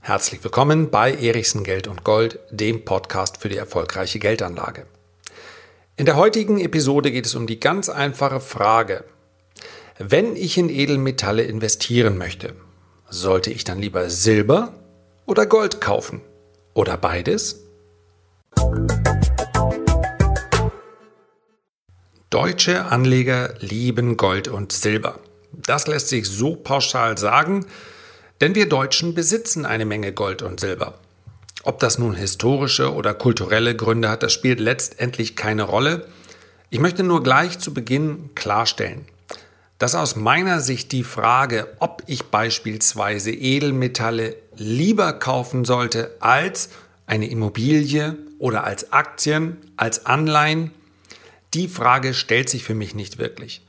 Herzlich willkommen bei Erichsen Geld und Gold, dem Podcast für die erfolgreiche Geldanlage. In der heutigen Episode geht es um die ganz einfache Frage, wenn ich in Edelmetalle investieren möchte, sollte ich dann lieber Silber oder Gold kaufen? Oder beides? Deutsche Anleger lieben Gold und Silber. Das lässt sich so pauschal sagen, denn wir Deutschen besitzen eine Menge Gold und Silber. Ob das nun historische oder kulturelle Gründe hat, das spielt letztendlich keine Rolle. Ich möchte nur gleich zu Beginn klarstellen, dass aus meiner Sicht die Frage, ob ich beispielsweise Edelmetalle lieber kaufen sollte als eine Immobilie oder als Aktien, als Anleihen, die Frage stellt sich für mich nicht wirklich.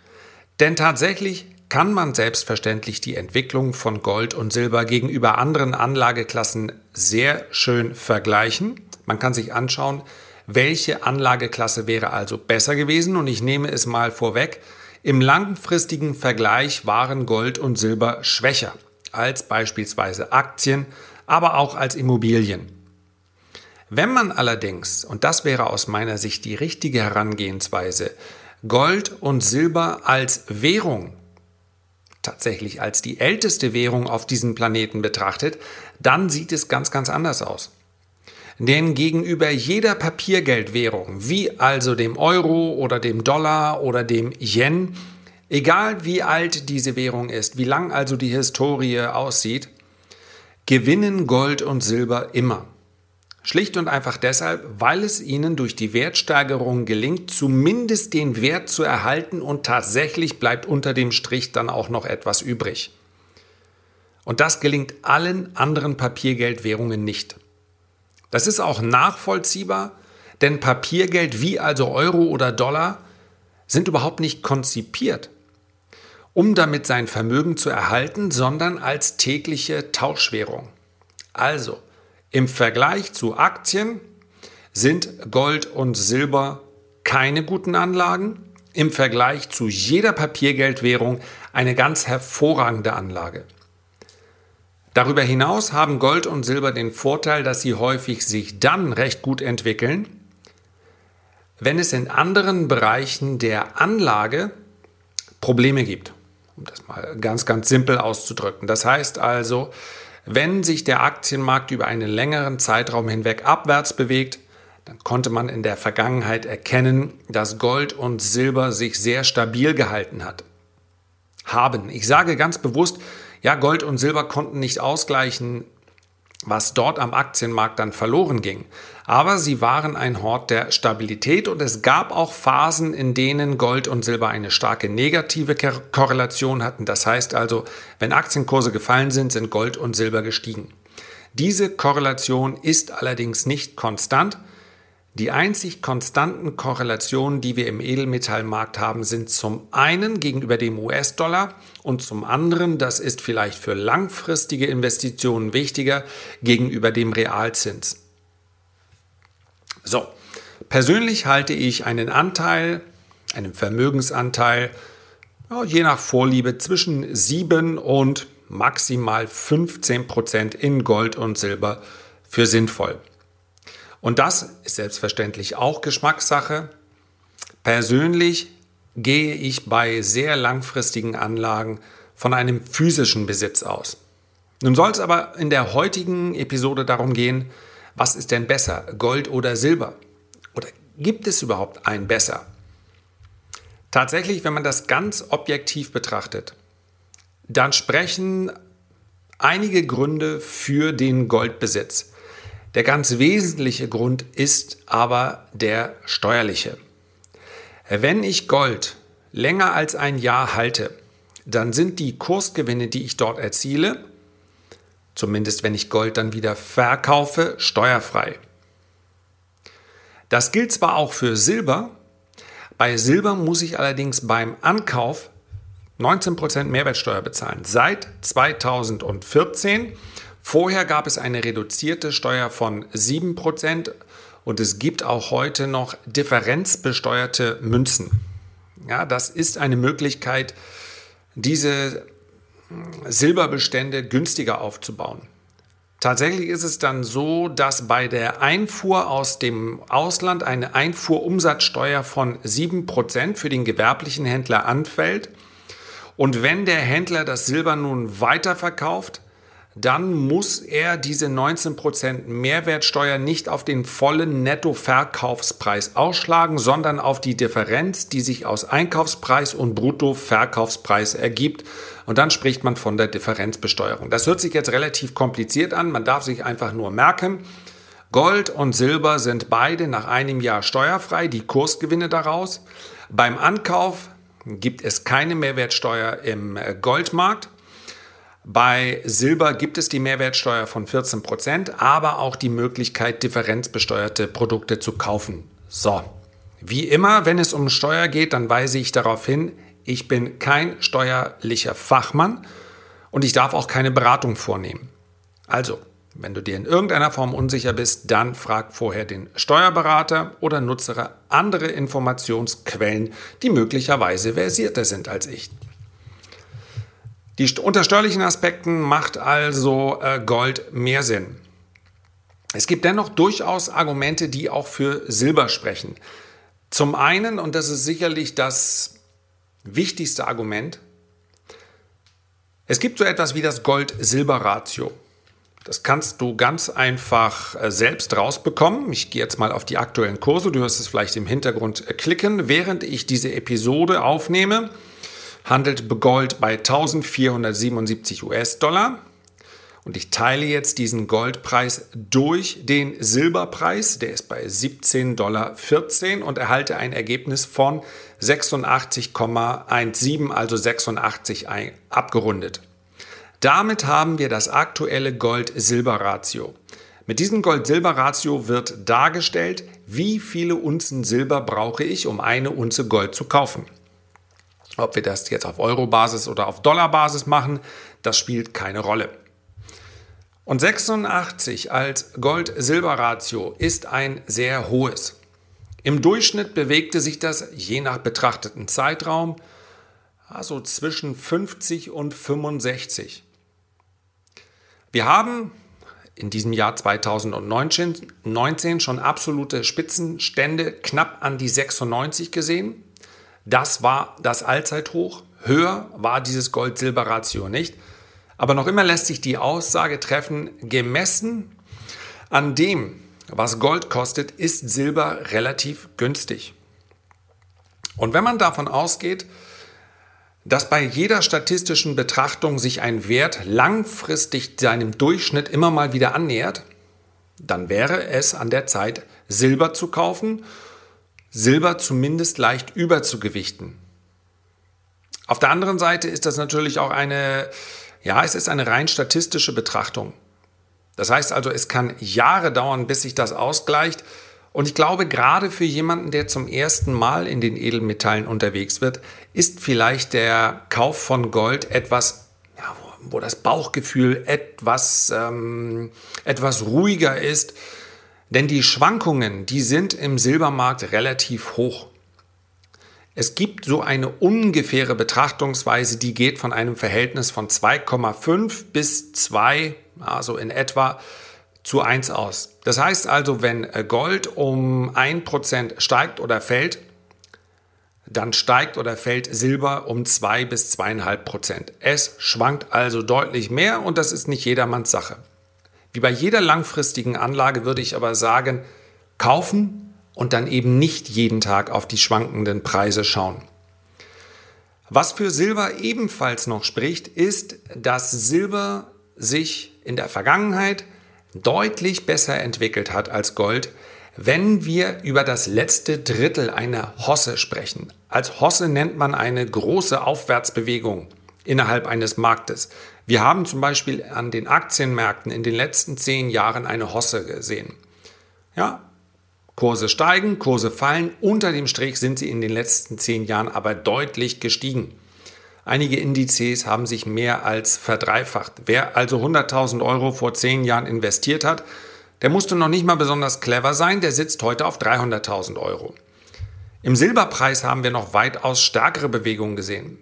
Denn tatsächlich kann man selbstverständlich die Entwicklung von Gold und Silber gegenüber anderen Anlageklassen sehr schön vergleichen. Man kann sich anschauen, welche Anlageklasse wäre also besser gewesen und ich nehme es mal vorweg, im langfristigen Vergleich waren Gold und Silber schwächer als beispielsweise Aktien, aber auch als Immobilien. Wenn man allerdings, und das wäre aus meiner Sicht die richtige Herangehensweise, Gold und Silber als Währung tatsächlich als die älteste Währung auf diesem Planeten betrachtet, dann sieht es ganz, ganz anders aus. Denn gegenüber jeder Papiergeldwährung, wie also dem Euro oder dem Dollar oder dem Yen, egal wie alt diese Währung ist, wie lang also die Historie aussieht, gewinnen Gold und Silber immer. Schlicht und einfach deshalb, weil es ihnen durch die Wertsteigerung gelingt, zumindest den Wert zu erhalten und tatsächlich bleibt unter dem Strich dann auch noch etwas übrig. Und das gelingt allen anderen Papiergeldwährungen nicht. Das ist auch nachvollziehbar, denn Papiergeld wie also Euro oder Dollar sind überhaupt nicht konzipiert, um damit sein Vermögen zu erhalten, sondern als tägliche Tauschwährung. Also, im Vergleich zu Aktien sind Gold und Silber keine guten Anlagen. Im Vergleich zu jeder Papiergeldwährung eine ganz hervorragende Anlage. Darüber hinaus haben Gold und Silber den Vorteil, dass sie häufig sich dann recht gut entwickeln, wenn es in anderen Bereichen der Anlage Probleme gibt. Um das mal ganz, ganz simpel auszudrücken. Das heißt also, wenn sich der Aktienmarkt über einen längeren Zeitraum hinweg abwärts bewegt, dann konnte man in der Vergangenheit erkennen, dass Gold und Silber sich sehr stabil gehalten hat. Haben. Ich sage ganz bewusst, ja, Gold und Silber konnten nicht ausgleichen, was dort am Aktienmarkt dann verloren ging. Aber sie waren ein Hort der Stabilität und es gab auch Phasen, in denen Gold und Silber eine starke negative Korrelation hatten. Das heißt also, wenn Aktienkurse gefallen sind, sind Gold und Silber gestiegen. Diese Korrelation ist allerdings nicht konstant, die einzig konstanten Korrelationen, die wir im Edelmetallmarkt haben, sind zum einen gegenüber dem US-Dollar und zum anderen, das ist vielleicht für langfristige Investitionen wichtiger, gegenüber dem Realzins. So, persönlich halte ich einen Anteil, einen Vermögensanteil, je nach Vorliebe zwischen 7 und maximal 15 Prozent in Gold und Silber für sinnvoll. Und das ist selbstverständlich auch Geschmackssache. Persönlich gehe ich bei sehr langfristigen Anlagen von einem physischen Besitz aus. Nun soll es aber in der heutigen Episode darum gehen, was ist denn besser, Gold oder Silber? Oder gibt es überhaupt ein besser? Tatsächlich, wenn man das ganz objektiv betrachtet, dann sprechen einige Gründe für den Goldbesitz. Der ganz wesentliche Grund ist aber der steuerliche. Wenn ich Gold länger als ein Jahr halte, dann sind die Kursgewinne, die ich dort erziele, zumindest wenn ich Gold dann wieder verkaufe, steuerfrei. Das gilt zwar auch für Silber, bei Silber muss ich allerdings beim Ankauf 19% Mehrwertsteuer bezahlen. Seit 2014 Vorher gab es eine reduzierte Steuer von 7% und es gibt auch heute noch differenzbesteuerte Münzen. Ja, das ist eine Möglichkeit, diese Silberbestände günstiger aufzubauen. Tatsächlich ist es dann so, dass bei der Einfuhr aus dem Ausland eine Einfuhrumsatzsteuer von 7% für den gewerblichen Händler anfällt. Und wenn der Händler das Silber nun weiterverkauft, dann muss er diese 19% Mehrwertsteuer nicht auf den vollen Nettoverkaufspreis ausschlagen, sondern auf die Differenz, die sich aus Einkaufspreis und Bruttoverkaufspreis ergibt. Und dann spricht man von der Differenzbesteuerung. Das hört sich jetzt relativ kompliziert an. Man darf sich einfach nur merken, Gold und Silber sind beide nach einem Jahr steuerfrei, die Kursgewinne daraus. Beim Ankauf gibt es keine Mehrwertsteuer im Goldmarkt. Bei Silber gibt es die Mehrwertsteuer von 14 Prozent, aber auch die Möglichkeit, differenzbesteuerte Produkte zu kaufen. So, wie immer, wenn es um Steuer geht, dann weise ich darauf hin, ich bin kein steuerlicher Fachmann und ich darf auch keine Beratung vornehmen. Also, wenn du dir in irgendeiner Form unsicher bist, dann frag vorher den Steuerberater oder nutze andere Informationsquellen, die möglicherweise versierter sind als ich. Die, unter steuerlichen Aspekten macht also äh, Gold mehr Sinn. Es gibt dennoch durchaus Argumente, die auch für Silber sprechen. Zum einen, und das ist sicherlich das wichtigste Argument, es gibt so etwas wie das Gold-Silber-Ratio. Das kannst du ganz einfach äh, selbst rausbekommen. Ich gehe jetzt mal auf die aktuellen Kurse. Du wirst es vielleicht im Hintergrund äh, klicken, während ich diese Episode aufnehme handelt Gold bei 1477 US-Dollar. Und ich teile jetzt diesen Goldpreis durch den Silberpreis, der ist bei 17,14 Dollar und erhalte ein Ergebnis von 86,17, also 86 abgerundet. Damit haben wir das aktuelle Gold-Silber-Ratio. Mit diesem Gold-Silber-Ratio wird dargestellt, wie viele Unzen Silber brauche ich, um eine Unze Gold zu kaufen. Ob wir das jetzt auf Euro-Basis oder auf Dollar-Basis machen, das spielt keine Rolle. Und 86 als Gold-Silber-Ratio ist ein sehr hohes. Im Durchschnitt bewegte sich das je nach betrachteten Zeitraum also zwischen 50 und 65. Wir haben in diesem Jahr 2019 schon absolute Spitzenstände knapp an die 96 gesehen. Das war das Allzeithoch. Höher war dieses Gold-Silber-Ratio nicht. Aber noch immer lässt sich die Aussage treffen, gemessen an dem, was Gold kostet, ist Silber relativ günstig. Und wenn man davon ausgeht, dass bei jeder statistischen Betrachtung sich ein Wert langfristig seinem Durchschnitt immer mal wieder annähert, dann wäre es an der Zeit, Silber zu kaufen Silber zumindest leicht überzugewichten. Auf der anderen Seite ist das natürlich auch eine, ja, es ist eine rein statistische Betrachtung. Das heißt also, es kann Jahre dauern, bis sich das ausgleicht. Und ich glaube, gerade für jemanden, der zum ersten Mal in den Edelmetallen unterwegs wird, ist vielleicht der Kauf von Gold etwas, ja, wo, wo das Bauchgefühl etwas, ähm, etwas ruhiger ist denn die Schwankungen, die sind im Silbermarkt relativ hoch. Es gibt so eine ungefähre Betrachtungsweise, die geht von einem Verhältnis von 2,5 bis 2, also in etwa zu 1 aus. Das heißt also, wenn Gold um 1% steigt oder fällt, dann steigt oder fällt Silber um 2 bis 2,5% Es schwankt also deutlich mehr und das ist nicht jedermanns Sache. Wie bei jeder langfristigen Anlage würde ich aber sagen, kaufen und dann eben nicht jeden Tag auf die schwankenden Preise schauen. Was für Silber ebenfalls noch spricht, ist, dass Silber sich in der Vergangenheit deutlich besser entwickelt hat als Gold, wenn wir über das letzte Drittel einer Hosse sprechen. Als Hosse nennt man eine große Aufwärtsbewegung innerhalb eines Marktes. Wir haben zum Beispiel an den Aktienmärkten in den letzten zehn Jahren eine Hosse gesehen. Ja, Kurse steigen, Kurse fallen. Unter dem Strich sind sie in den letzten zehn Jahren aber deutlich gestiegen. Einige Indizes haben sich mehr als verdreifacht. Wer also 100.000 Euro vor zehn Jahren investiert hat, der musste noch nicht mal besonders clever sein, der sitzt heute auf 300.000 Euro. Im Silberpreis haben wir noch weitaus stärkere Bewegungen gesehen.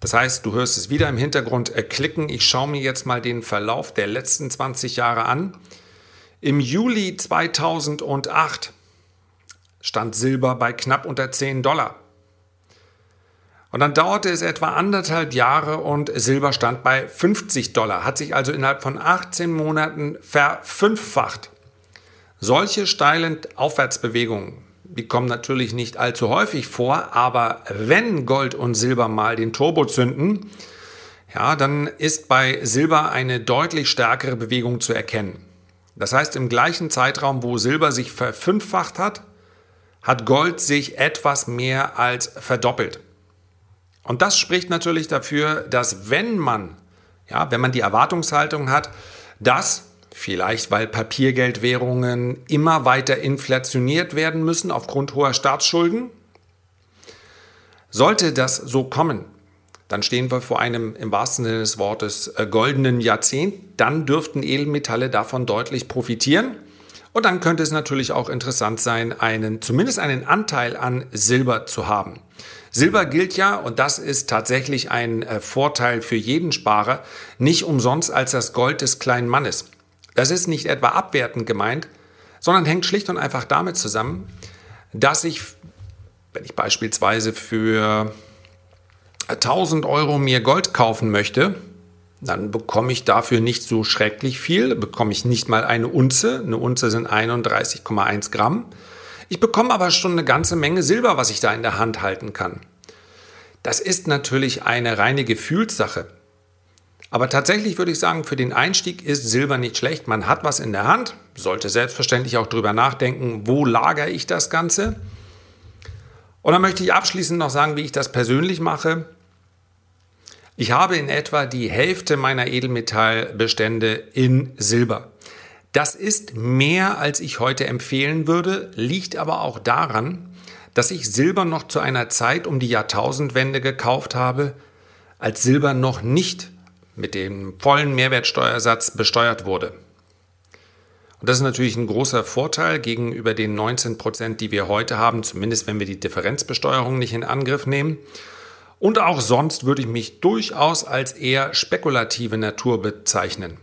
Das heißt, du hörst es wieder im Hintergrund klicken. Ich schaue mir jetzt mal den Verlauf der letzten 20 Jahre an. Im Juli 2008 stand Silber bei knapp unter 10 Dollar. Und dann dauerte es etwa anderthalb Jahre und Silber stand bei 50 Dollar, hat sich also innerhalb von 18 Monaten verfünffacht. Solche steilen Aufwärtsbewegungen, die kommen natürlich nicht allzu häufig vor, aber wenn Gold und Silber mal den Turbo zünden, ja, dann ist bei Silber eine deutlich stärkere Bewegung zu erkennen. Das heißt, im gleichen Zeitraum, wo Silber sich verfünffacht hat, hat Gold sich etwas mehr als verdoppelt. Und das spricht natürlich dafür, dass wenn man, ja, wenn man die Erwartungshaltung hat, dass vielleicht weil Papiergeldwährungen immer weiter inflationiert werden müssen aufgrund hoher Staatsschulden, sollte das so kommen, dann stehen wir vor einem im wahrsten Sinne des Wortes äh, goldenen Jahrzehnt. Dann dürften Edelmetalle davon deutlich profitieren. Und dann könnte es natürlich auch interessant sein, einen, zumindest einen Anteil an Silber zu haben. Silber gilt ja, und das ist tatsächlich ein äh, Vorteil für jeden Sparer, nicht umsonst als das Gold des kleinen Mannes. Das ist nicht etwa abwertend gemeint, sondern hängt schlicht und einfach damit zusammen, dass ich, wenn ich beispielsweise für 1000 Euro mir Gold kaufen möchte, dann bekomme ich dafür nicht so schrecklich viel, bekomme ich nicht mal eine Unze. Eine Unze sind 31,1 Gramm. Ich bekomme aber schon eine ganze Menge Silber, was ich da in der Hand halten kann. Das ist natürlich eine reine Gefühlssache. Aber tatsächlich würde ich sagen, für den Einstieg ist Silber nicht schlecht. Man hat was in der Hand, sollte selbstverständlich auch darüber nachdenken, wo lagere ich das Ganze. Und dann möchte ich abschließend noch sagen, wie ich das persönlich mache. Ich habe in etwa die Hälfte meiner Edelmetallbestände in Silber. Das ist mehr, als ich heute empfehlen würde, liegt aber auch daran, dass ich Silber noch zu einer Zeit um die Jahrtausendwende gekauft habe, als Silber noch nicht mit dem vollen Mehrwertsteuersatz besteuert wurde. Und das ist natürlich ein großer Vorteil gegenüber den 19 Prozent, die wir heute haben, zumindest wenn wir die Differenzbesteuerung nicht in Angriff nehmen. Und auch sonst würde ich mich durchaus als eher spekulative Natur bezeichnen.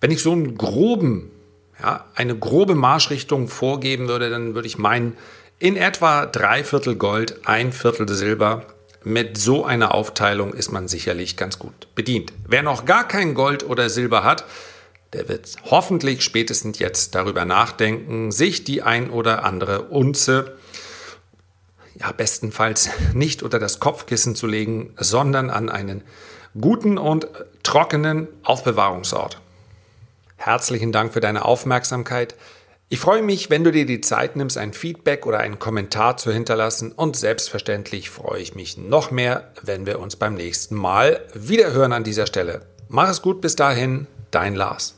Wenn ich so einen groben, ja, eine grobe Marschrichtung vorgeben würde, dann würde ich meinen, in etwa drei Viertel Gold, ein Viertel Silber. Mit so einer Aufteilung ist man sicherlich ganz gut bedient. Wer noch gar kein Gold oder Silber hat, der wird hoffentlich spätestens jetzt darüber nachdenken, sich die ein oder andere Unze, ja bestenfalls nicht unter das Kopfkissen zu legen, sondern an einen guten und trockenen Aufbewahrungsort. Herzlichen Dank für deine Aufmerksamkeit. Ich freue mich, wenn du dir die Zeit nimmst, ein Feedback oder einen Kommentar zu hinterlassen und selbstverständlich freue ich mich noch mehr, wenn wir uns beim nächsten Mal wieder hören an dieser Stelle. Mach es gut bis dahin, dein Lars.